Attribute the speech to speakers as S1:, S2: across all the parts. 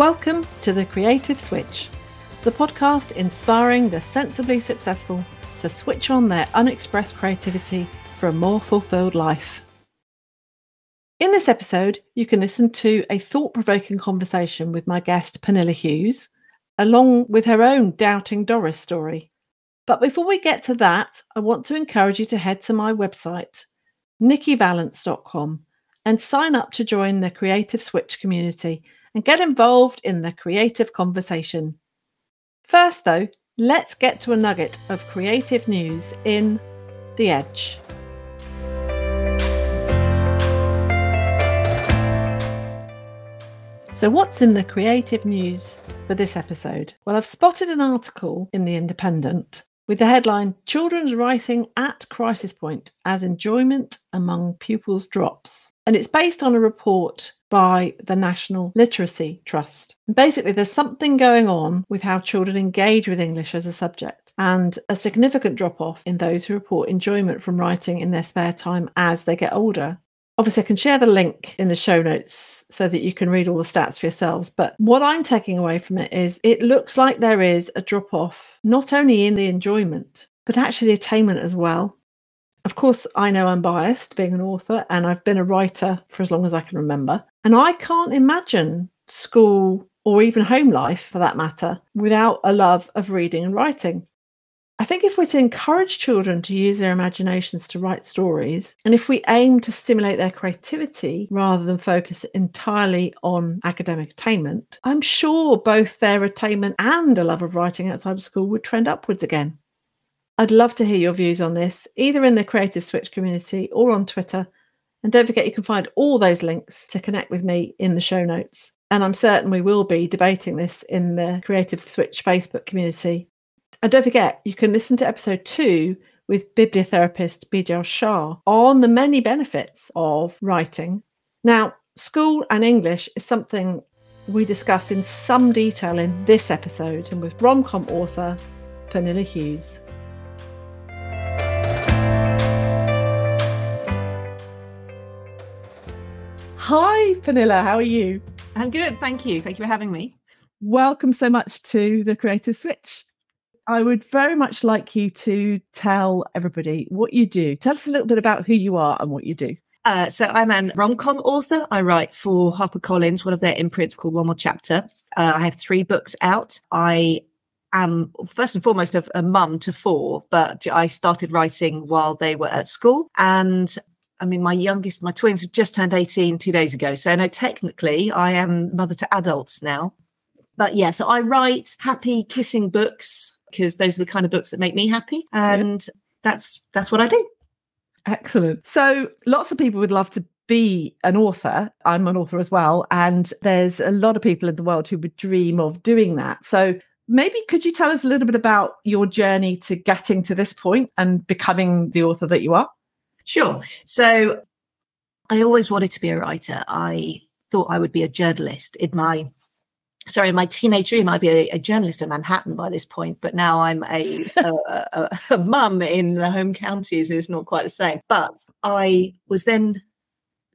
S1: Welcome to The Creative Switch, the podcast inspiring the sensibly successful to switch on their unexpressed creativity for a more fulfilled life. In this episode, you can listen to a thought provoking conversation with my guest, Pernille Hughes, along with her own Doubting Doris story. But before we get to that, I want to encourage you to head to my website, nikkivalance.com, and sign up to join the Creative Switch community and get involved in the creative conversation. First, though, let's get to a nugget of creative news in The Edge. So, what's in the creative news for this episode? Well, I've spotted an article in The Independent with the headline Children's Writing at Crisis Point as Enjoyment Among Pupils Drops. And it's based on a report by the National Literacy Trust. Basically, there's something going on with how children engage with English as a subject, and a significant drop off in those who report enjoyment from writing in their spare time as they get older. Obviously, I can share the link in the show notes so that you can read all the stats for yourselves. But what I'm taking away from it is it looks like there is a drop off, not only in the enjoyment, but actually the attainment as well. Of course, I know I'm biased being an author, and I've been a writer for as long as I can remember. And I can't imagine school or even home life for that matter without a love of reading and writing. I think if we're to encourage children to use their imaginations to write stories, and if we aim to stimulate their creativity rather than focus entirely on academic attainment, I'm sure both their attainment and a love of writing outside of school would trend upwards again. I'd love to hear your views on this, either in the Creative Switch community or on Twitter. And don't forget, you can find all those links to connect with me in the show notes. And I'm certain we will be debating this in the Creative Switch Facebook community and don't forget, you can listen to episode two with bibliotherapist Bijal Shah on the many benefits of writing. Now, school and English is something we discuss in some detail in this episode and with romcom author Pernille Hughes. Hi, Pernille, how are you?
S2: I'm good, thank you. Thank you for having me.
S1: Welcome so much to the Creative Switch. I would very much like you to tell everybody what you do. Tell us a little bit about who you are and what you do.
S2: Uh, so I'm an rom-com author. I write for HarperCollins, one of their imprints called One More Chapter. Uh, I have three books out. I am first and foremost a, a mum to four, but I started writing while they were at school. And I mean, my youngest, my twins have just turned 18 two days ago. So no, technically I am mother to adults now. But yeah, so I write happy kissing books because those are the kind of books that make me happy. And yeah. that's that's what I do.
S1: Excellent. So lots of people would love to be an author. I'm an author as well. And there's a lot of people in the world who would dream of doing that. So maybe could you tell us a little bit about your journey to getting to this point and becoming the author that you are?
S2: Sure. So I always wanted to be a writer. I thought I would be a journalist in my sorry, in my teenage dream, I'd be a, a, journalist in Manhattan by this point, but now I'm a, a, a, a mum in the home counties. It's not quite the same. But I was then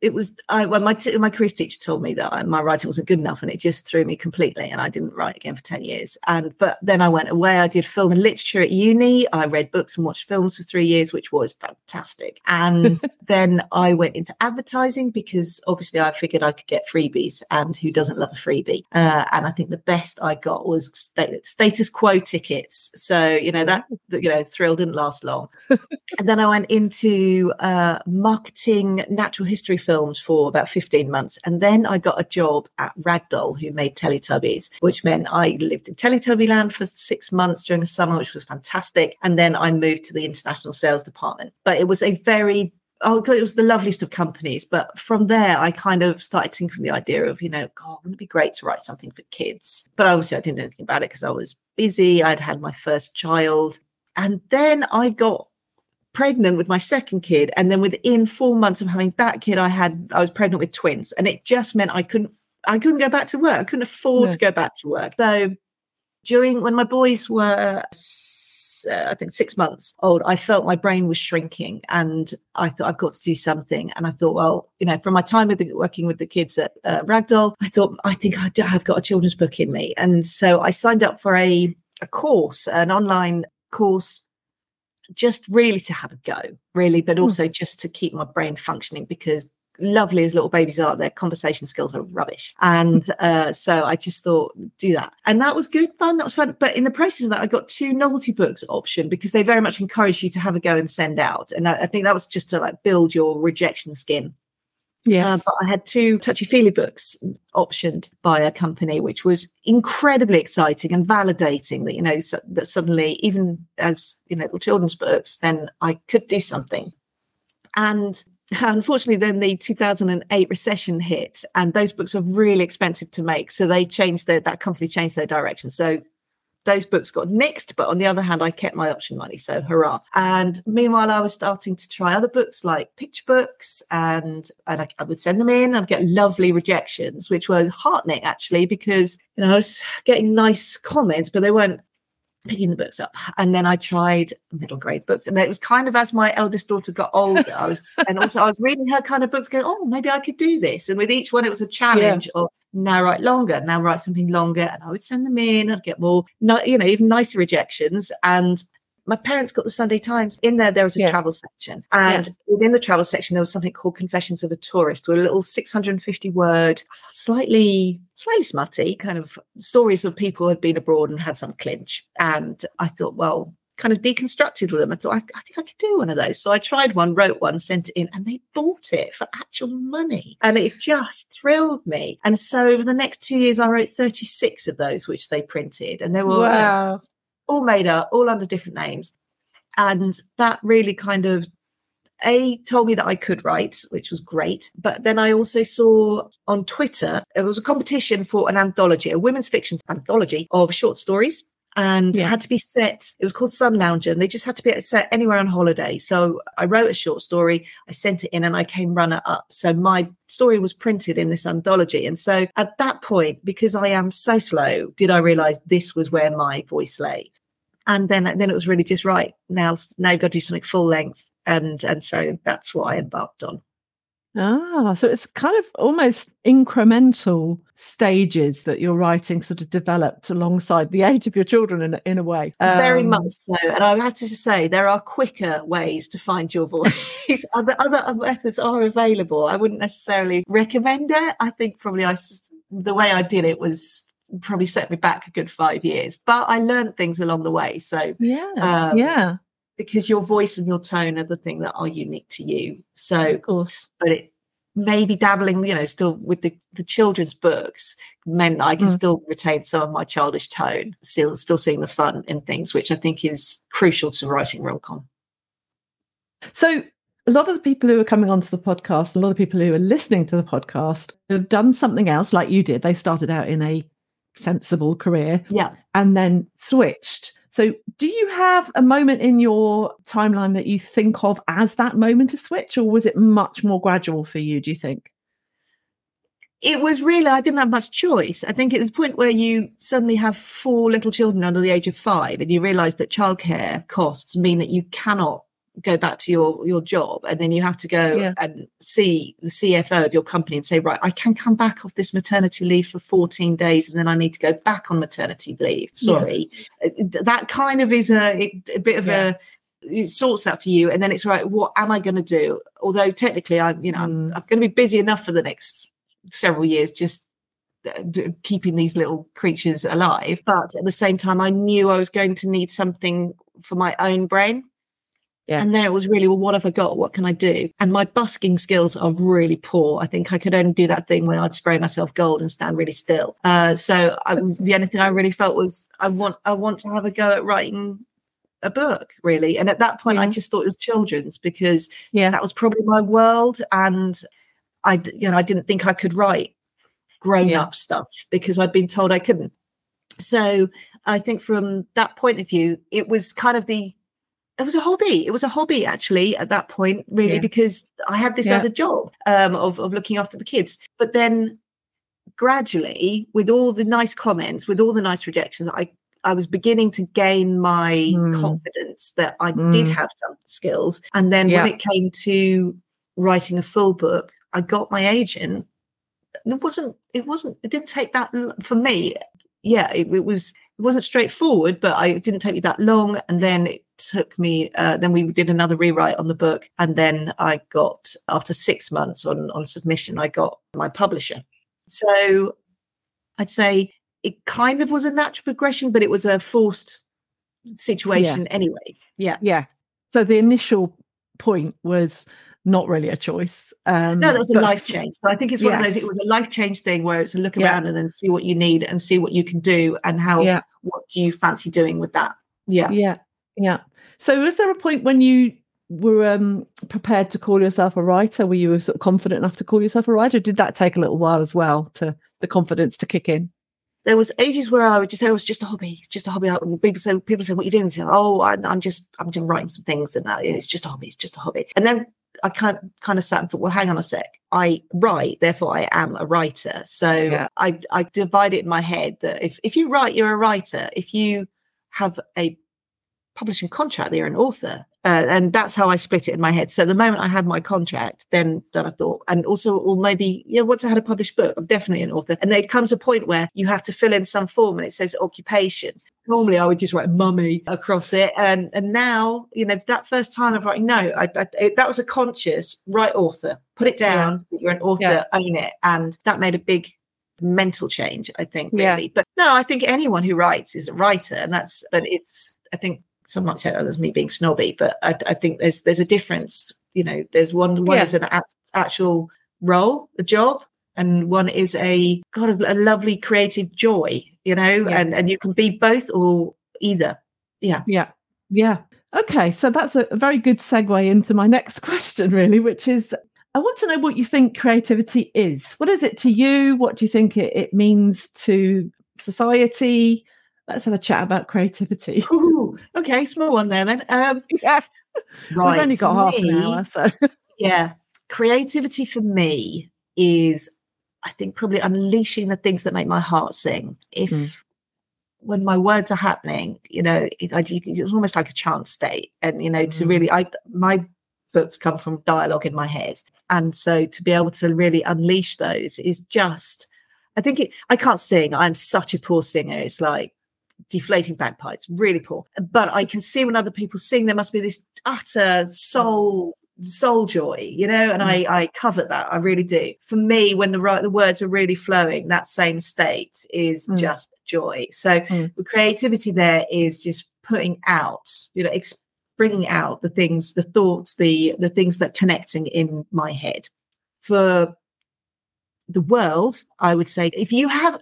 S2: it was I well my my careers teacher told me that I, my writing wasn't good enough and it just threw me completely and I didn't write again for 10 years. And but then I went away I did film and literature at uni I read books and watched films for 3 years which was fantastic. And then I went into advertising because obviously I figured I could get freebies and who doesn't love a freebie? Uh, and I think the best I got was stat- status quo tickets. So you know that you know thrill didn't last long. And then I went into uh, marketing natural history films for about 15 months. And then I got a job at Ragdoll, who made Teletubbies, which meant I lived in Teletubby land for six months during the summer, which was fantastic. And then I moved to the international sales department. But it was a very oh god, it was the loveliest of companies. But from there, I kind of started tinkering the idea of, you know, God, wouldn't it be great to write something for kids? But obviously, I didn't know anything about it because I was busy. I'd had my first child. And then I got pregnant with my second kid and then within four months of having that kid i had i was pregnant with twins and it just meant i couldn't i couldn't go back to work i couldn't afford no. to go back to work so during when my boys were uh, I think, six months old, I felt my brain was shrinking, and I thought I've got to do something. And I thought, well, you know, from my time with the, working with the kids at uh, Ragdoll, I thought I think I have got a children's book in me, and so I signed up for a a course, an online course just really to have a go, really, but hmm. also mm. just to keep my brain functioning because lovely as little babies are, their conversation skills are rubbish. And uh, so I just thought, do that. And that was good fun. That was fun. But in the process of that, I got two novelty books option because they very much encourage you to have a go and send out. And I, I think that was just to like build your rejection skin
S1: yeah. Uh,
S2: but I had two touchy feely books optioned by a company, which was incredibly exciting and validating that, you know, so, that suddenly, even as, you know, children's books, then I could do something. And unfortunately, then the 2008 recession hit, and those books were really expensive to make. So they changed their, that company changed their direction. So those books got nixed, but on the other hand, I kept my option money. So hurrah. And meanwhile, I was starting to try other books like picture books and, and I, I would send them in and get lovely rejections, which was heartening actually, because you know, I was getting nice comments, but they weren't picking the books up. And then I tried middle grade books. And it was kind of as my eldest daughter got older, I was and also I was reading her kind of books, going, Oh, maybe I could do this. And with each one it was a challenge yeah. of now write longer, now write something longer. And I would send them in, I'd get more, you know, even nicer rejections. And my parents got the Sunday Times. In there, there was a yeah. travel section. And yeah. within the travel section, there was something called Confessions of a Tourist, with a little 650 word, slightly, slightly smutty kind of stories of people who had been abroad and had some clinch. And I thought, well, kind of deconstructed with them. I thought, I, I, think I could do one of those. So I tried one, wrote one, sent it in, and they bought it for actual money. And it just thrilled me. And so over the next two years, I wrote 36 of those, which they printed. And they were
S1: wow
S2: all made up, all under different names. And that really kind of a told me that I could write, which was great. But then I also saw on Twitter there was a competition for an anthology, a women's fiction anthology of short stories. And yeah. it had to be set, it was called Sun Lounger, and they just had to be set anywhere on holiday. So I wrote a short story, I sent it in, and I came runner up. So my story was printed in this anthology. And so at that point, because I am so slow, did I realize this was where my voice lay and then then it was really just right now now you've got to do something full length and and so that's what i embarked on
S1: ah so it's kind of almost incremental stages that your writing sort of developed alongside the age of your children in, in a way
S2: um, very much so and i have to say there are quicker ways to find your voice other other methods are available i wouldn't necessarily recommend it i think probably i the way i did it was probably set me back a good five years. But I learned things along the way. So
S1: yeah, um, yeah,
S2: because your voice and your tone are the thing that are unique to you. So
S1: of course,
S2: but it maybe dabbling, you know, still with the, the children's books meant I can mm. still retain some of my childish tone, still still seeing the fun in things, which I think is crucial to writing rom com.
S1: So a lot of the people who are coming onto the podcast, a lot of people who are listening to the podcast have done something else like you did. They started out in a sensible career.
S2: Yeah.
S1: And then switched. So, do you have a moment in your timeline that you think of as that moment of switch, or was it much more gradual for you, do you think?
S2: It was really, I didn't have much choice. I think it was a point where you suddenly have four little children under the age of five, and you realize that childcare costs mean that you cannot go back to your your job and then you have to go yeah. and see the CFO of your company and say right I can come back off this maternity leave for 14 days and then I need to go back on maternity leave sorry yeah. Uh, that kind of is a, a bit of yeah. a it sorts that for you and then it's right what am I going to do although technically I'm you know mm. I'm, I'm going to be busy enough for the next several years just uh, keeping these little creatures alive but at the same time I knew I was going to need something for my own brain
S1: yeah.
S2: And then it was really, well, what have I got? What can I do? And my busking skills are really poor. I think I could only do that thing where I'd spray myself gold and stand really still. Uh, so I, the only thing I really felt was I want I want to have a go at writing a book, really. And at that point, yeah. I just thought it was children's because
S1: yeah.
S2: that was probably my world. And I, you know, I didn't think I could write grown up stuff because I'd been told I couldn't. So I think from that point of view, it was kind of the it was a hobby. It was a hobby actually at that point, really, yeah. because I had this yeah. other job um, of of looking after the kids. But then gradually, with all the nice comments, with all the nice rejections, I I was beginning to gain my
S1: Mm.
S2: confidence that I did
S1: Mm.
S2: have some skills. And then
S1: Yeah.
S2: when it came to writing a full book, I got my agent. It wasn't. It wasn't. It didn't take that for me. Yeah, it, it was. It wasn't straightforward, but I it didn't take me that long. And then it took me. Uh, then we did another rewrite on the book, and then I got after six months on on submission, I got my publisher. So I'd say it kind of was a natural progression, but it was a forced situation anyway. Yeah.
S1: Yeah. So the initial point was not really a choice. Um,
S2: No, that was a life change. So I think it's one of those, it was a life change thing where it's a look
S1: Yeah.
S2: around and then see what you need and see what you can do and how,
S1: Yeah.
S2: what do you fancy doing with that? Yeah.
S1: Yeah. Yeah. So was there a point when you were um, prepared to call yourself a writer? Were you sort of confident enough to call yourself a writer? Did that take a little while as well to the confidence to kick in?
S2: There was ages where I would just say, oh, was just a hobby. It's just a hobby. And people say, people say, what are you doing? Say, oh, I, I'm just, I'm just writing some things and uh, it's just a hobby. It's just a hobby. And then I kind kind of sat and thought, well, hang on a sec. I write, therefore I am a writer. So
S1: Yeah.
S2: I I divide it in my head that if if you write, you're a writer. If you have a publishing contract, they're an author. Uh, and that's how I split it in my head. So the moment I had my contract, then then I thought, and also, or maybe, yeah, once I had a published book, I'm definitely an author. And there comes a point where you have to fill in some form, and it says occupation. Normally, I would just write mummy across it, and and now, you know, that first time of writing, no, I, I it, that was a conscious write author. Put it down. that You're an author.
S1: Yeah.
S2: Own it, and that made a big mental change. I think
S1: Yeah.
S2: really, but no, I think anyone who writes is a writer, and that's. But it's. I think some might say, that that's me being snobby," but I, I think there's there's a difference. You know, there's one one
S1: Yeah.
S2: is an act, actual role, a job, and one is a kind of a lovely creative joy. You know,
S1: Yeah.
S2: and and you can be both or either.
S1: Yeah. Yeah. Yeah. Okay. So that's a, a very good segue into my next question, really, which is I want to know what you think creativity is. What is it to you? What do you think it, it means to society? Let's have a chat about creativity.
S2: Ooh, okay, small one there then. Um,
S1: yeah.
S2: right,
S1: We've only got half an hour. So
S2: yeah creativity for me is i think probably unleashing the things that make my heart sing if
S1: Mm.
S2: when my words are happening you know it, I, it's almost like a chant state and you know to
S1: Mm.
S2: really i my books come from dialogue in my head and so to be able to really unleash those is just i think it, i can't sing i'm such a poor singer it's like deflating bagpipes really poor but i can see when other people sing there must be this utter soul soul joy you know and i i covet that i really do for me when the right the words are really flowing that same state is
S1: Mm.
S2: just joy so
S1: Mm.
S2: the creativity there is just putting out you know ex- bringing out the things the thoughts the the things that connecting in my head for the world i would say if you have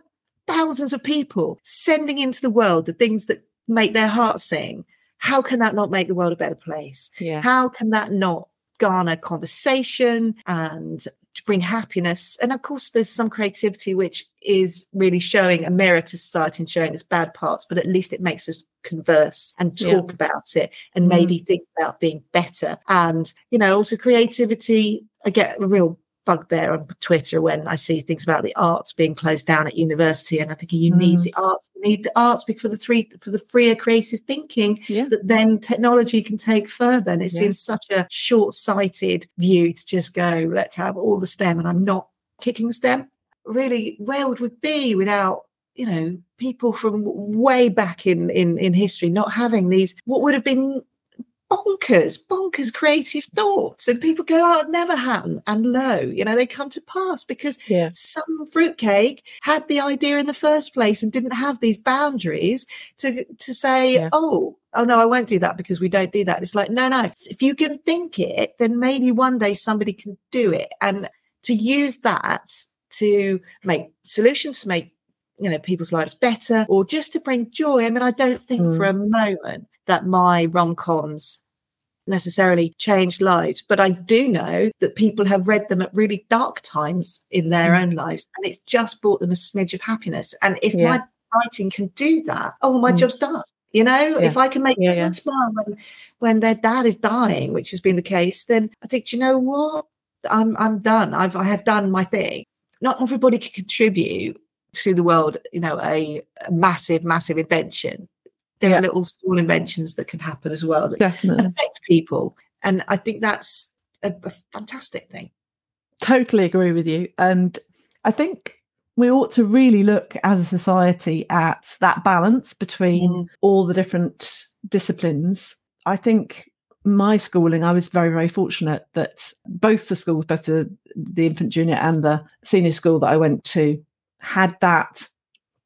S2: thousands of people sending into the world the things that make their heart sing how can that not make the world a better place
S1: yeah.
S2: how can that not garner conversation and to bring happiness and of course there's some creativity which is really showing a mirror to society and showing its bad parts but at least it makes us converse and
S1: Yeah.
S2: talk about it and
S1: Mm.
S2: maybe think about being better and you know also creativity i get a real bugbear on twitter when i see things about the arts being closed down at university and i think you need
S1: Mm.
S2: the arts you need the arts for the three for the freer creative thinking
S1: Yeah.
S2: that then technology can take further. And it
S1: Yeah.
S2: seems such a short sighted view to just go, let's have all the STEM, and I'm not kicking STEM. Really, where would we be without? You know, people from way back in, in in history not having these what would have been bonkers, bonkers creative thoughts, and people go, "Oh, it never happened," and lo, you know, they come to pass because
S1: Yeah.
S2: some fruitcake had the idea in the first place and didn't have these boundaries to to say,
S1: Yeah.
S2: oh, oh no, I won't do that because we don't do that. It's like, no, no. If you can think it, then maybe one day somebody can do it. And to use that to make solutions, to make you know people's lives better, or just to bring joy. I mean, I don't think for mm. a moment that my rom coms necessarily changed lives, but I do know that people have read them at really dark times in their
S1: Mm.
S2: own lives, and it's just brought them a smidge of happiness. And if
S1: Yeah.
S2: my writing can do that, oh, my
S1: Mm.
S2: job's done. You know,
S1: Yeah.
S2: if I can make
S1: Yeah,
S2: someone
S1: yeah.
S2: smile when when their dad is dying, which has been the case, then I think, "Do you know what, I'm I'm done. I've I have done my thing. Not everybody can contribute to the world, you know, a, a massive, massive invention. There
S1: Yeah.
S2: are little small inventions that can happen as well that
S1: Definitely.
S2: affect people. And I think that's a, a fantastic thing.
S1: Totally agree with you. And I think we ought to really look as a society at that balance between
S2: Mm.
S1: all the different disciplines. I think my schooling, I was very, very fortunate that both the schools, both the, the infant junior and the senior school that I went to, had that.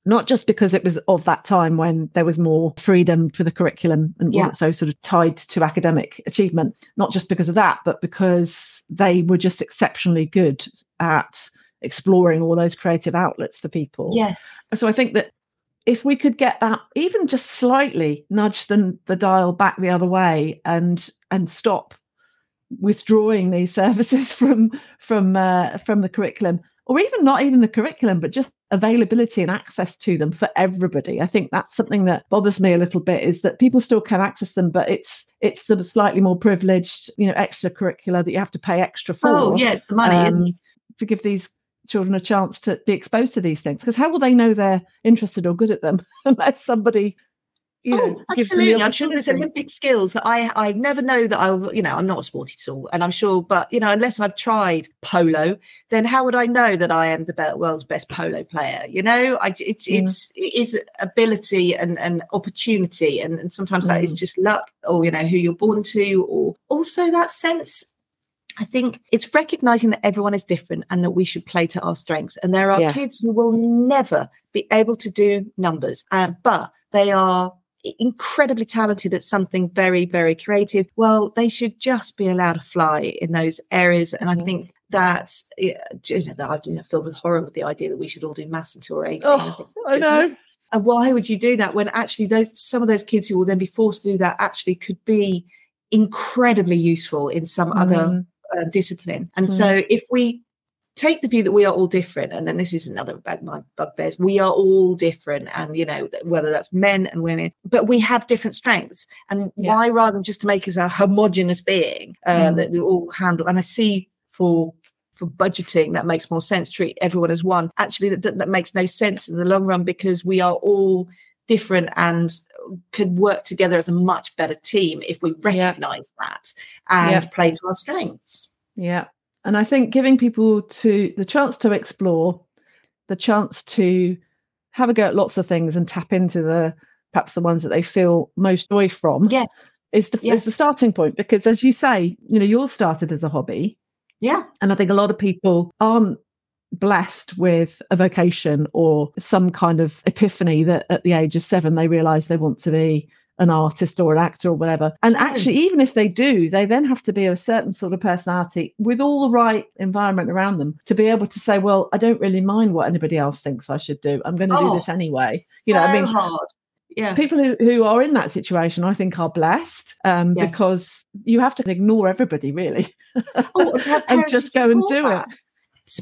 S1: Not just because it was of that time when there was more freedom for the curriculum and
S2: Yeah.
S1: wasn't so sort of tied to academic achievement, not just because of that, but because they were just exceptionally good at exploring all those creative outlets for people.
S2: Yes.
S1: So I think that if we could get that even just slightly nudge the, the dial back the other way and and stop withdrawing these services from from uh, from the curriculum or even not even the curriculum but just availability and access to them for everybody. I think that's something that bothers me a little bit is that people still can access them but it's it's the slightly more privileged you know extracurricular that you have to pay extra for
S2: Oh, yes, the money, isn't
S1: um, to give these children a chance to be exposed to these things. Because how will they know they're interested or good at them unless somebody you know
S2: oh, absolutely. I'm sure there's? Olympic skills that I I never know that I'll, you know, I'm not a sporty at all. And I'm sure, but you know, unless I've tried polo, then how would I know that I am the world's best polo player? You know, I it's
S1: Mm.
S2: it's it is ability and and opportunity, and, and sometimes that is
S1: Mm.
S2: just luck, or you know, who you're born to, or also that sense. I think it's recognizing that everyone is different and that we should play to our strengths. And there are
S1: Yeah.
S2: kids who will never be able to do numbers, uh, but they are incredibly talented at something very, very creative. Well, they should just be allowed to fly in those areas. And I
S1: Mhm.
S2: think that's yeah, you know, that I've been filled with horror with the idea that we should all do maths until we're 18.
S1: Oh,
S2: think
S1: I know.
S2: And why would you do that when actually those some of those kids who will then be forced to do that actually could be incredibly useful in some other
S1: Mm,
S2: uh, discipline. And so if we take the view that we are all different, and then this is another about my bugbears, we are all different, and you know whether that's men and women, but we have different strengths. And
S1: Yeah.
S2: why rather than just to make us a homogenous being uh,
S1: Mm.
S2: that we all handle? And I see for for budgeting that makes more sense. Treat everyone as one. Actually, that, that makes no sense in the long run because we are all different and could work together as a much better team if we
S1: Yeah.
S2: recognize that and
S1: Yeah.
S2: play to our strengths.
S1: Yeah. And I think giving people to the chance to explore, the chance to have a go at lots of things and tap into the perhaps the ones that they feel most joy from
S2: Yes.
S1: is the is the starting point. Because as you say, you know, yours started as a hobby.
S2: Yeah.
S1: And I think a lot of people aren't blessed with a vocation or some kind of epiphany that at the age of seven they realize they want to be an artist or an actor or whatever. And actually, even if they do, they then have to be a certain sort of personality with all the right environment around them to be able to say, well, I don't really mind what anybody else thinks I should do. I'm going to do
S2: Oh,
S1: this anyway. You know, I mean,
S2: hard. Yeah.
S1: people who, who are in that situation, I think, are blessed um,
S2: Yes.
S1: because you have to ignore everybody, really.
S2: Oh, and to have
S1: and
S2: parents who
S1: just go and do
S2: that.
S1: it.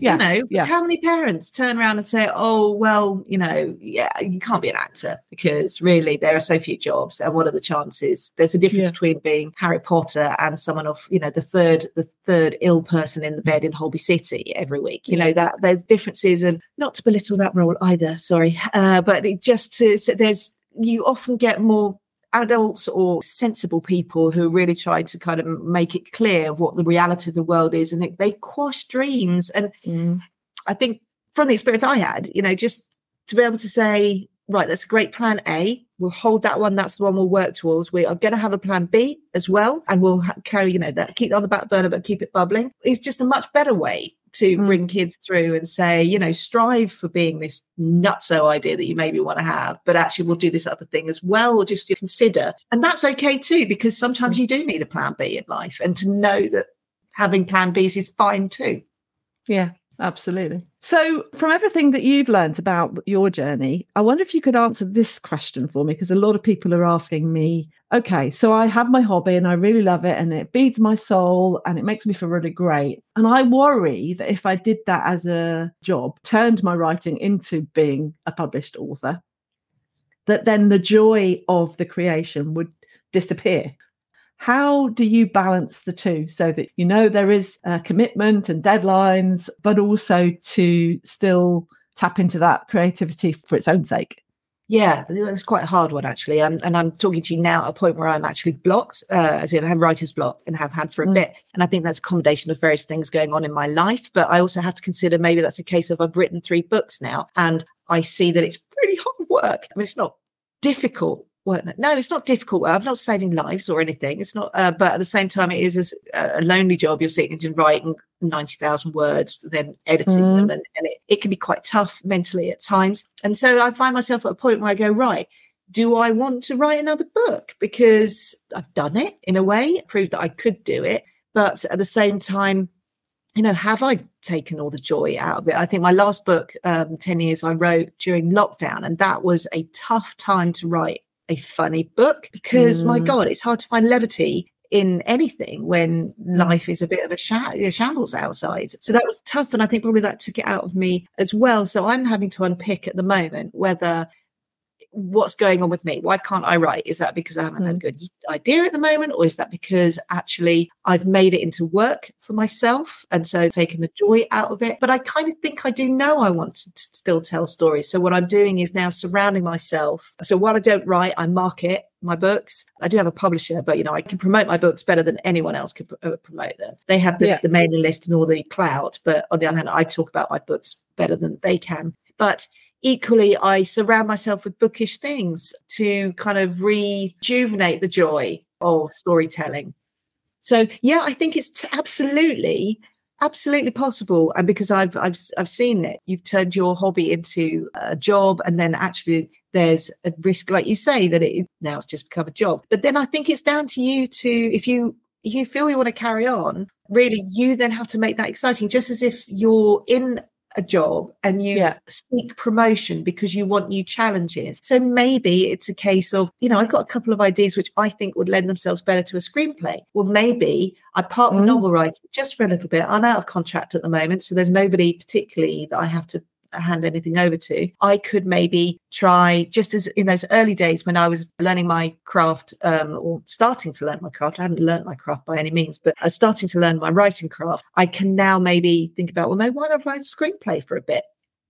S1: Yeah,
S2: You know,
S1: yeah.
S2: how many parents turn around and say, "Oh, well, you know, yeah, you can't be an actor because really there are so few jobs, and what are the chances?" There's a difference
S1: Yeah.
S2: between being Harry Potter and someone of, you know, the third, the third ill person in the bed in Holby City every week. You know that there's differences, and not to belittle that role either. Sorry, uh, but it just to so there's you often get more adults or sensible people who really try to kind of make it clear of what the reality of the world is and they, they quash dreams. And
S1: Mm.
S2: i think from the experience i had you know just to be able to say right that's a great plan a. We'll hold that one. That's the one we'll work towards. We are going to have a plan b as well and we'll carry you know that keep on the back burner but keep it bubbling. Is just a much better way to
S1: Mm.
S2: bring kids through and say you know strive for being this nutso idea that you maybe want to have but actually we'll do this other thing as well or just to consider. And that's okay too because sometimes you do need a plan b in life and to know that having plan b's is fine too.
S1: Yeah, absolutely. So, from everything that you've learned about your journey, I wonder if you could answer this question for me because a lot of people are asking me, okay, so I have my hobby and I really love it and it feeds my soul and it makes me feel really great. And I worry that if I did that as a job, turned my writing into being a published author, that then the joy of the creation would disappear. How do you balance the two so that you know there is a commitment and deadlines, but also to still tap into that creativity for its own sake?
S2: Yeah, it's quite a hard one actually. Um, and I'm talking to you now at a point where I'm actually blocked, uh, as in I have writer's block and have had for a mm. bit. And I think that's a combination of various things going on in my life. But I also have to consider maybe that's a case of I've written three books now and I see that it's pretty hard work. I mean, it's not difficult work. No, it's not difficult. I'm not saving lives or anything. It's not, uh, but at the same time, it is a, a lonely job. You're sitting and writing 90,000 words, then editing mm. them, and, and it, it can be quite tough mentally at times. And so I find myself at a point where I go, right, do I want to write another book? Because I've done it in a way, proved that I could do it. But at the same time, you know, have I taken all the joy out of it? I think my last book, um, 10 years, I wrote during lockdown, and that was a tough time to write a funny book because mm. my god it's hard to find levity in anything when mm. life is a bit of a, sh- a, shambles outside so that was tough and i think probably that took it out of me as well so i'm having to unpick at the moment whether what's going on with me? Why can't I write? Is that because I haven't had a mm. good idea at the moment? Or is that because actually I've made it into work for myself and so taken the joy out of it? But I kind of think I do know I want to still tell stories. So what I'm doing is now surrounding myself. So while I don't write, I market my books. I do have a publisher, but you know, I can promote my books better than anyone else can uh, promote them. They have the, yeah. the mailing list and all the clout, but on the other hand, I talk about my books better than they can. But equally, I surround myself with bookish things to kind of rejuvenate the joy of storytelling. So, yeah, I think it's t- absolutely, absolutely possible. And because I've I've I've seen it, you've turned your hobby into a job, and then actually there's a risk, like you say, that it now it's just become a job. But then I think it's down to you to if you if you feel you want to carry on, really, you then have to make that exciting, just as if you're in a job and you yeah. seek promotion because you want new challenges. So maybe it's a case of, you know, I've got a couple of ideas which I think would lend themselves better to a screenplay. Well, maybe I park the mm. novel writing just for a little bit. I'm out of contract at the moment, so there's nobody particularly that I have to hand anything over to, I could maybe try just as in those early days when I was learning my craft um, or starting to learn my craft. I haven't learned my craft by any means, but I was starting to learn my writing craft. I can now maybe think about, well, maybe why not write a screenplay for a bit?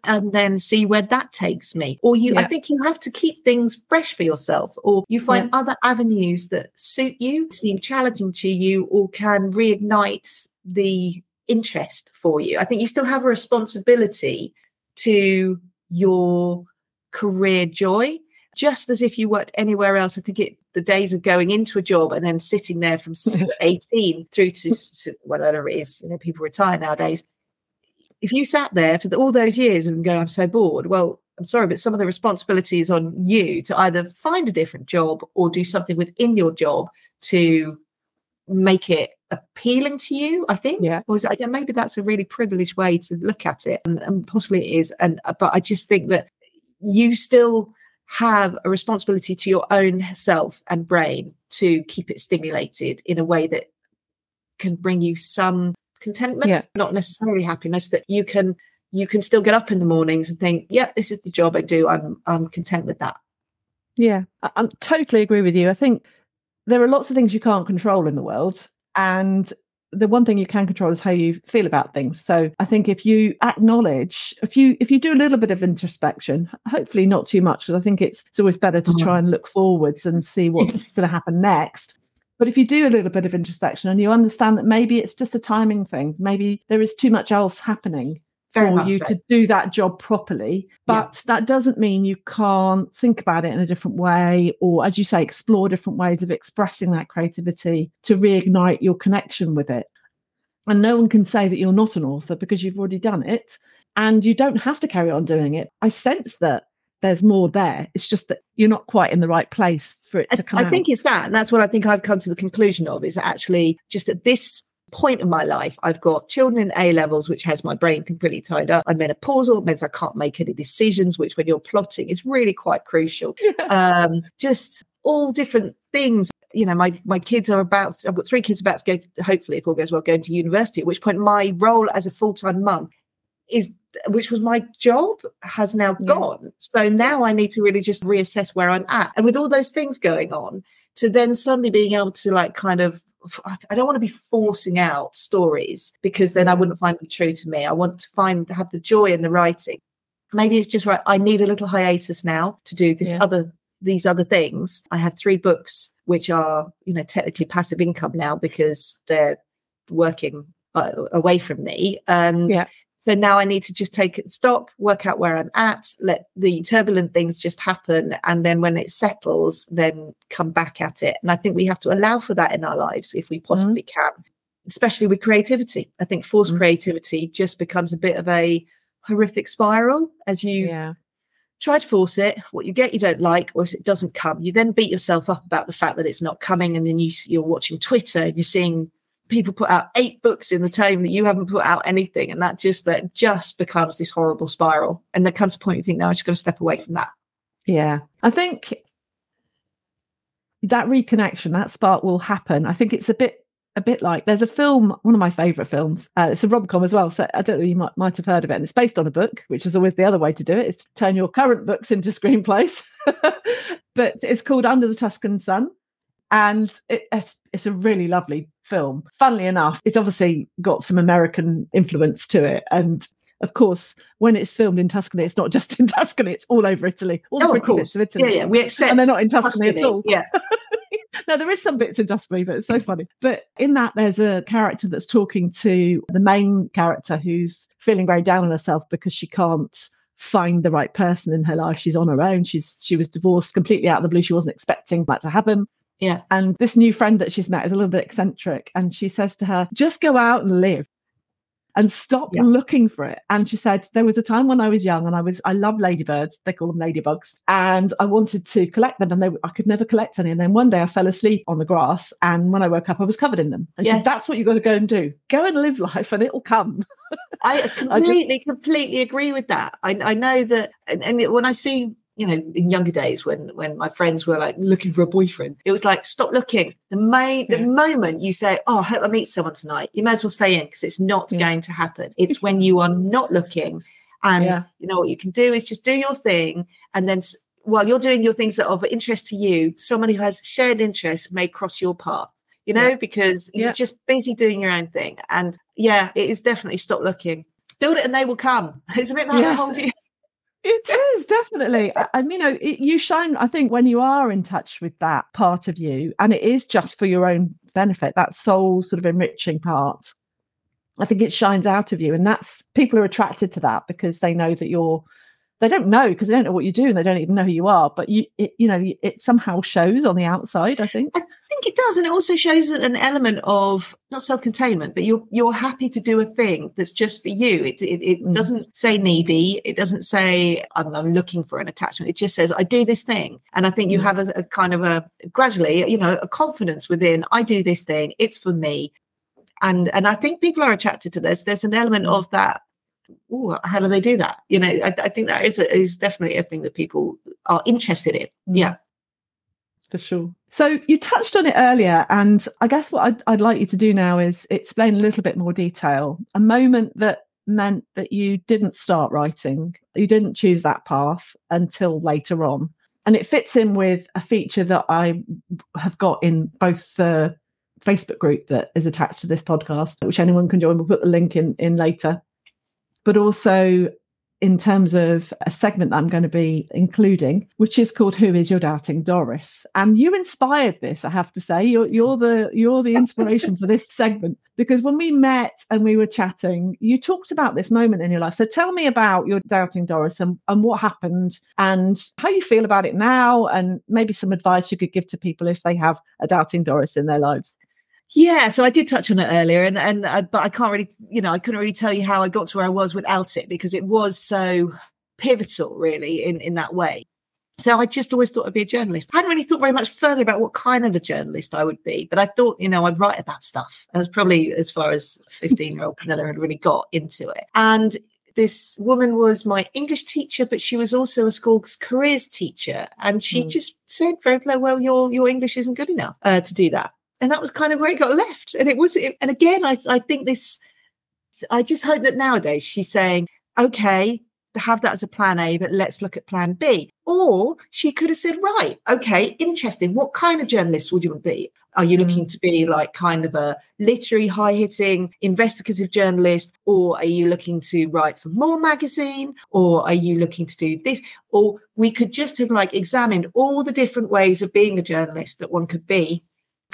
S2: and then see where that takes me. Or you, yeah. I think you have to keep things fresh for yourself, or you find yeah. other avenues that suit you, seem challenging to you, or can reignite the interest for you. I think you still have a responsibility to your career joy just as if you worked anywhere else. I think it the days of going into a job and then sitting there from 18 through to whatever it is, you know, people retire nowadays. If you sat there for the, all those years and go, I'm so bored, well, I'm sorry, but some of the responsibility is on you to either find a different job or do something within your job to make it appealing to you i think
S1: yeah.
S2: or that, maybe that's a really privileged way to look at it and, and possibly it is and but i just think that you still have a responsibility to your own self and brain to keep it stimulated in a way that can bring you some contentment
S1: yeah.
S2: not necessarily happiness that you can you can still get up in the mornings and think yeah this is the job i do. I'm i'm content with that.
S1: Yeah i, I totally agree with you. I think there are lots of things you can't control in the world and the one thing you can control is how you feel about things. So i think if you acknowledge if you if you do a little bit of introspection hopefully not too much because i think it's it's always better to mm-hmm. try and look forwards and see what's going to happen next. But if you do a little bit of introspection and you understand that maybe it's just a timing thing maybe there is too much else happening for you so. to do that job properly. But yeah. that doesn't mean you can't think about it in a different way, or as you say, explore different ways of expressing that creativity to reignite your connection with it. And no one can say that you're not an author because you've already done it. And you don't have to carry on doing it. I sense that there's more there. It's just that you're not quite in the right place for it to come
S2: I, I think it's that. And that's what I think I've come to the conclusion of is actually just at this point in my life, I've got children in A levels, which has my brain completely tied up. I'm menopausal, it means I can't make any decisions, which when you're plotting is really quite crucial. um, just all different things. You know, my my kids are about. I've got three kids about to go. To, hopefully, if all goes well, going to university. At which point, my role as a full time mum is which was my job has now yeah. gone so now i need to really just reassess where i'm at and with all those things going on to then suddenly being able to like kind of I don't want to be forcing out stories because then I wouldn't find them true to me. I want to find have the joy in the writing. maybe it's just right. I need a little hiatus now to do this
S1: Yeah.
S2: other these other things. I had three books which are you know technically passive income now because they're working uh, away from me. And
S1: Yeah.
S2: So now I need to just take stock, work out where I'm at, let the turbulent things just happen. And then when it settles, then come back at it. And I think we have to allow for that in our lives if we possibly can, especially with creativity. I think forced
S1: Mhm.
S2: creativity just becomes a bit of a horrific spiral as you
S1: Yeah.
S2: try to force it. What you get, you don't like, or if it doesn't come, you then beat yourself up about the fact that it's not coming. And then you, you're watching Twitter and you're seeing people put out eight books in the time that you haven't put out anything and that just that just becomes this horrible spiral and there comes a point you think no I'm just got to step away from that
S1: Yeah. I think that reconnection, that spark will happen. I think it's a bit a bit like there's a film, one of my favourite films. Uh, it's a rom com as well. So I don't know, you might might have heard of it. And it's based on a book, which is always the other way to do it, is to turn your current books into screenplays. but it's called Under the Tuscan Sun. And it, it's it's a really lovely film. Funnily enough, it's obviously got some American influence to it. And of course, when it's filmed in Tuscany, it's not just in Tuscany; it's all over Italy. All oh, the
S2: oh of course
S1: of Italy.
S2: yeah yeah we accept
S1: and they're not in Tuscany,
S2: Tuscany.
S1: at all.
S2: yeah
S1: now there is some bits in Tuscany, but it's so funny. But in that, there's a character that's talking to the main character who's feeling very down on herself because she can't find the right person in her life. She's on her own. She's she was divorced completely out of the blue. She wasn't expecting that to happen.
S2: Yeah
S1: And this new friend that she's met is a little bit eccentric. And she says to her, just go out and live and stop
S2: Yeah.
S1: looking for it. And she said, there was a time when I was young and I was, I love ladybirds. They call them ladybugs. And I wanted to collect them and they, I could never collect any. And then one day I fell asleep on the grass. And when I woke up, I was covered in them. And she
S2: Yes.
S1: said, that's what you've got to go and do. Go and live life and it'll come.
S2: i
S1: I just-
S2: completely completely agree with that i, I know that and, and when i see you know in younger days when when my friends were like looking for a boyfriend it was like stop looking the main the moment you say oh i hope i meet someone tonight you may as well stay in because it's not
S1: Yeah.
S2: going to happen it's when you are not looking and
S1: Yeah.
S2: you know what you can do is just do your thing and then while you're doing your things that are of interest to you someone who has shared interests may cross your path you know
S1: Yeah.
S2: because
S1: Yeah.
S2: you're just busy doing your own thing and yeah it is definitely stop looking build it and they will come isn't it that
S1: Yeah.
S2: the whole view
S1: It is definitely. I, mean, you know, you shine. I think when you are in touch with that part of you, and it is just for your own benefit, that soul sort of enriching part. I think it shines out of you, and that's people are attracted to that because they know that you're. They don't know because they don't know what you do, and they don't even know who you are. But you, it, you know, it somehow shows on the outside. I think.
S2: Think it does, and it also shows an element of not self-containment, but you're you're happy to do a thing that's just for you. It it, it
S1: Mm.
S2: doesn't say needy. It doesn't say I'm, I'm looking for an attachment. It just says I do this thing, and I think you
S1: Mm.
S2: have a, a kind of a gradually, you know, a confidence within. I do this thing. It's for me, and and I think people are attracted to this. There's an element
S1: Mm.
S2: of that. Oh, how do they do that? You know, I, I think that is a, is definitely a thing that people are interested in.
S1: Mm.
S2: Yeah.
S1: for sure. So you touched on it earlier, and I guess what I'd, I'd like you to do now is explain a little bit more detail. A moment that meant that you didn't start writing, you didn't choose that path until later on, and it fits in with a feature that I have got in both the Facebook group that is attached to this podcast, which anyone can join. We'll put the link in in later, but also in terms of a segment that I'm going to be including, which is called "Who Is Your Doubting Doris?" And you inspired this, I have to say. You're, you're the you're the inspiration for this segment because when we met and we were chatting, you talked about this moment in your life. So tell me about your doubting Doris and, and what happened and how you feel about it now, and maybe some advice you could give to people if they have a doubting Doris in their lives.
S2: Yeah, so I did touch on it earlier, and and uh, but I can't really, you know, I couldn't really tell you how I got to where I was without it because it was so pivotal, really, in in that way. So I just always thought I'd be a journalist. I hadn't really thought very much further about what kind of a journalist I would be, but I thought, you know, I'd write about stuff. And that's probably as far as fifteen-year-old Pernille had really got into it. And this woman was my English teacher, but she was also a school's careers teacher, and she
S1: Mm.
S2: just said very well, your your English isn't good enough uh, to do that and that was kind of where it got left and it was and again i i think this i just hope that nowadays she's saying okay have that as a plan a but let's look at plan b Or she could have said, right, okay, interesting. What kind of journalist would you be? Are you looking mm. to be like kind of a literary, high hitting, investigative journalist? Or are you looking to write for More magazine? Or are you looking to do this? Or we could just have like examined all the different ways of being a journalist that one could be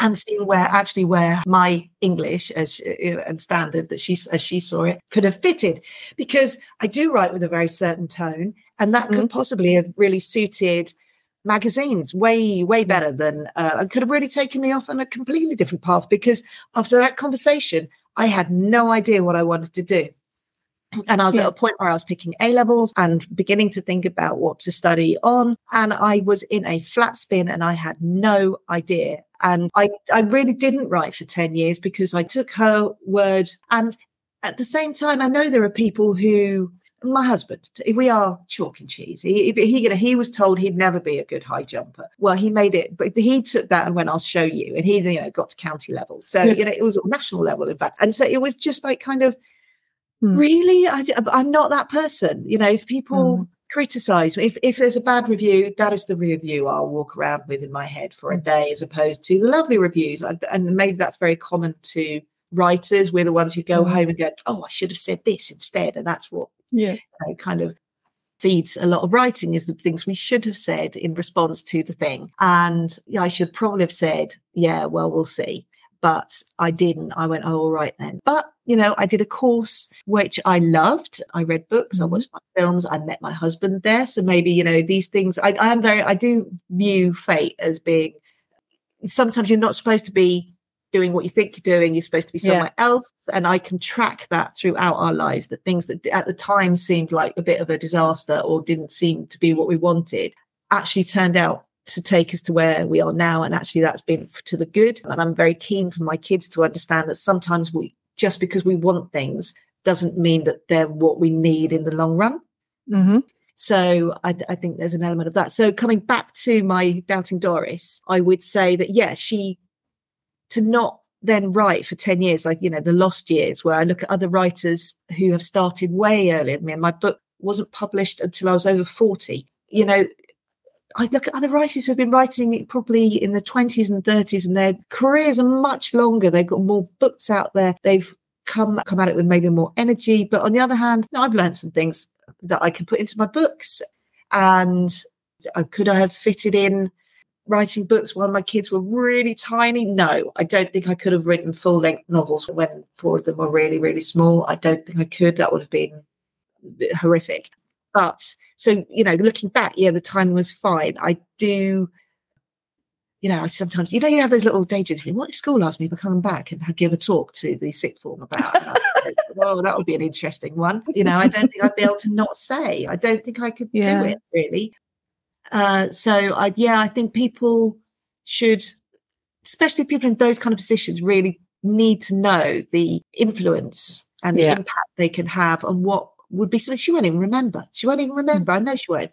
S2: and seeing where actually where my English as and standard that she as she saw it could have fitted because I do write with a very certain tone and that mm-hmm. could possibly have really suited magazines way way better than uh, and could have really taken me off on a completely different path because after that conversation I had no idea what I wanted to do and I was yeah. at a point where I was picking A levels and beginning to think about what to study on. And I was in a flat spin and I had no idea. And I, I really didn't write for 10 years because I took her word. And at the same time, I know there are people who my husband, we are chalk and cheese. He, he, you know, he was told he'd never be a good high jumper. Well, he made it, but he took that and went, "I'll show you." And he, you know, got to county level. So you know, it was national level, in fact. And so it was just like kind of Mm. Really, I, am not that person. You know, if people mm. criticize me, if, if there's a bad review, that is the review I'll walk around with in my head for a hmm. day, as opposed to the lovely reviews. And maybe that's very common to writers. We're the ones who go mm. home and go, "Oh, I should have said this instead," and that's what yeah, you know, kind of feeds a lot of writing is the things we should have said in response to the thing. And I should probably have said, yeah, well, we'll see but I didn't. I went, oh, all right then. But, you know, I did a course which I loved. I read books, mm-hmm. I watched my films, I met my husband there. So maybe, you know, these things, I, I am very, I do view fate as being sometimes you're not supposed to be doing what you think you're doing. You're supposed to be somewhere yeah. else. And I can track that throughout our lives, that things that at the time seemed like a bit of a disaster or didn't seem to be what we wanted actually turned out to take us to where we are now. And actually, that's been to the good. And I'm very keen for my kids to understand that sometimes we, just because we want things, doesn't mean that they're what we need in the long run. Mm-hmm. So I, I, think there's an element of that. So coming back to my doubting Doris, I would say that yeah, she to not then write for 10 years, like you know, the lost years, where I look at other writers who have started way earlier than me. And my book wasn't published until I was over 40. You know, I look at other writers who've been writing it probably in the 20s and 30s, and their careers are much longer. They've got more books out there. They've come come at it with maybe more energy. But on the other hand, you know, I've learned some things that I can put into my books. And could I have fitted in writing books while my kids were really tiny? No, I don't think I could have written full length novels when four of them were really, really small. I don't think I could. That would have been horrific. But so, you know, looking back, yeah, the timing was fine. I do, you know, I sometimes, you know, you have those little daydreams. What if school asked me to come back and give a talk to the sixth form about? well, that would be an interesting one. You know, I don't think I'd be able to not say. I don't think I could yeah. do it really. Uh, so, I, yeah, I think people should, especially people in those kind of positions, really need to know the influence and the yeah. impact they can have on what would be something she won't even remember. She won't even hmm. remember. I know she won't.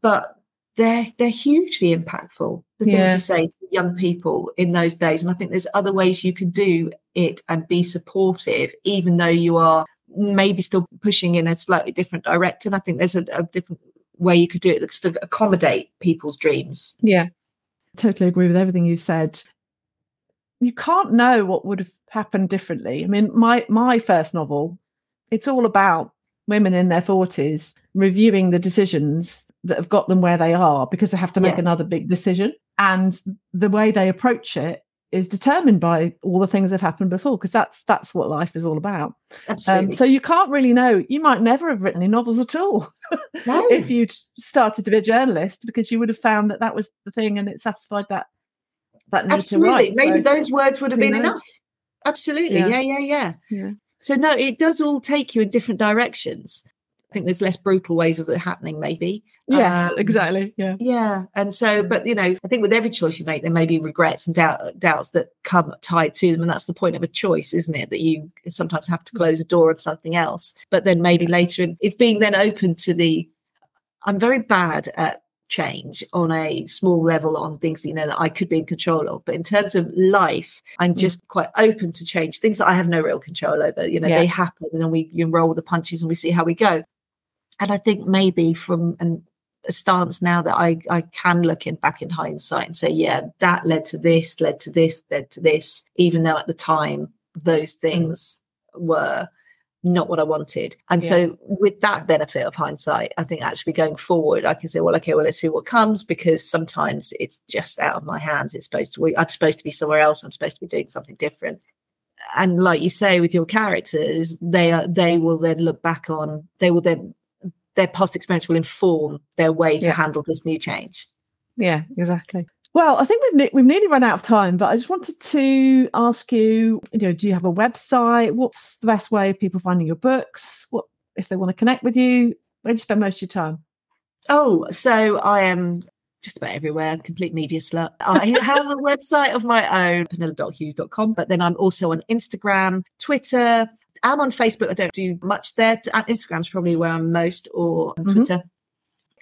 S2: But they're they're hugely impactful. The yeah. things you say to young people in those days, and I think there's other ways you can do it and be supportive, even though you are maybe still pushing in a slightly different direction. I think there's a, a different way you could do it to accommodate people's dreams.
S1: Yeah, totally agree with everything you said. You can't know what would have happened differently. I mean, my my first novel, it's all about women in their 40s reviewing the decisions that have got them where they are because they have to make yeah. another big decision. And the way they approach it is determined by all the things that happened before because that's that's what life is all about um, so you can't really know you might never have written any novels at all no. if you'd started to be a journalist because you would have found that that was the thing and it satisfied that that need
S2: absolutely
S1: to write.
S2: maybe so, those words would have been enough absolutely yeah. yeah yeah yeah yeah so no, it does all take you in different directions. I think there's less brutal ways of it happening, maybe.
S1: Yeah, um, exactly. Yeah.
S2: Yeah. And so, but you know, I think with every choice you make, there may be regrets and doubt, doubts that come tied to them. And that's the point of a choice, isn't it? That you sometimes have to mm. close a door on something else. But then maybe later, it's being then open to the I'm very bad at change on a small level on things you know that I could be in control of. But in terms of life, I'm mm. just mm. quite open to change. Things that I have no real control over. You know, yeah. they happen and then we you roll the punches and we see how we go. And I think maybe from an a stance now that I, I can look in back in hindsight and say, yeah, that led to this, led to this, led to this, even though at the time those
S1: Mm.
S2: things were not what I wanted. And
S1: Yeah.
S2: so with that benefit of hindsight, I think actually going forward, I can say, well, okay, well, let's see what comes because sometimes it's just out of my hands. It's supposed to I'm supposed to be somewhere else. I'm supposed to be doing something different. And like you say with your characters, they are they will then look back on, they will then their past experience will inform their way to
S1: Yeah.
S2: handle this new change.
S1: Yeah, exactly. Well, I think we've ne- we've nearly run out of time, but I just wanted to ask you, you know, do you have a website? What's the best way of people finding your books? What if they want to connect with you? Where do you spend most of your time?
S2: Oh, so I am just about everywhere, I'm complete media slut. I have a website of my own, pernillehughes.com, but then I'm also on Instagram, Twitter. I'm on Facebook. I don't do much there. Uh, Instagram's probably where I'm most, or on
S1: Mhm.
S2: Twitter.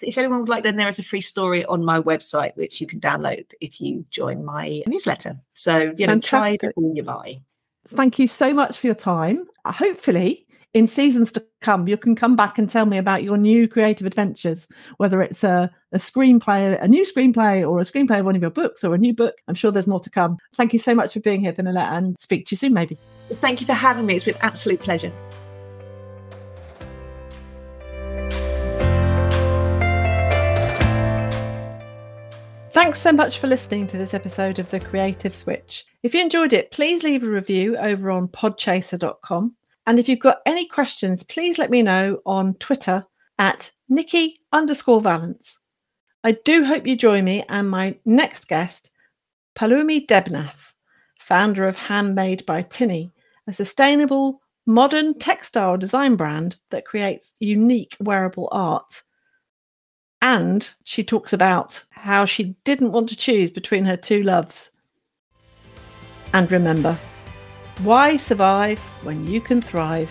S2: If anyone would like, then there is a free story on my website, which you can download if you join my newsletter. So, you know, try
S1: Fantastic.
S2: all you buy.
S1: Thank you so much for your time. Uh, Hopefully, in seasons to come, you can come back and tell me about your new creative adventures, whether it's a, a screenplay, a new screenplay, or a screenplay of one of your books, or a new book. I'm sure there's more to come. Thank you so much for being here, Pernille, and speak to you soon, maybe.
S2: Thank you for having me. It's been an absolute pleasure.
S1: Thanks so much for listening to this episode of The Creative Switch. If you enjoyed it, please leave a review over on podchaser.com. And if you've got any questions, please let me know on Twitter at Nikki underscore Valence. I do hope you join me and my next guest, Palumi Debnath, founder of Handmade by Tinny, a sustainable modern textile design brand that creates unique wearable art. And she talks about how she didn't want to choose between her two loves. And remember, why survive when you can thrive?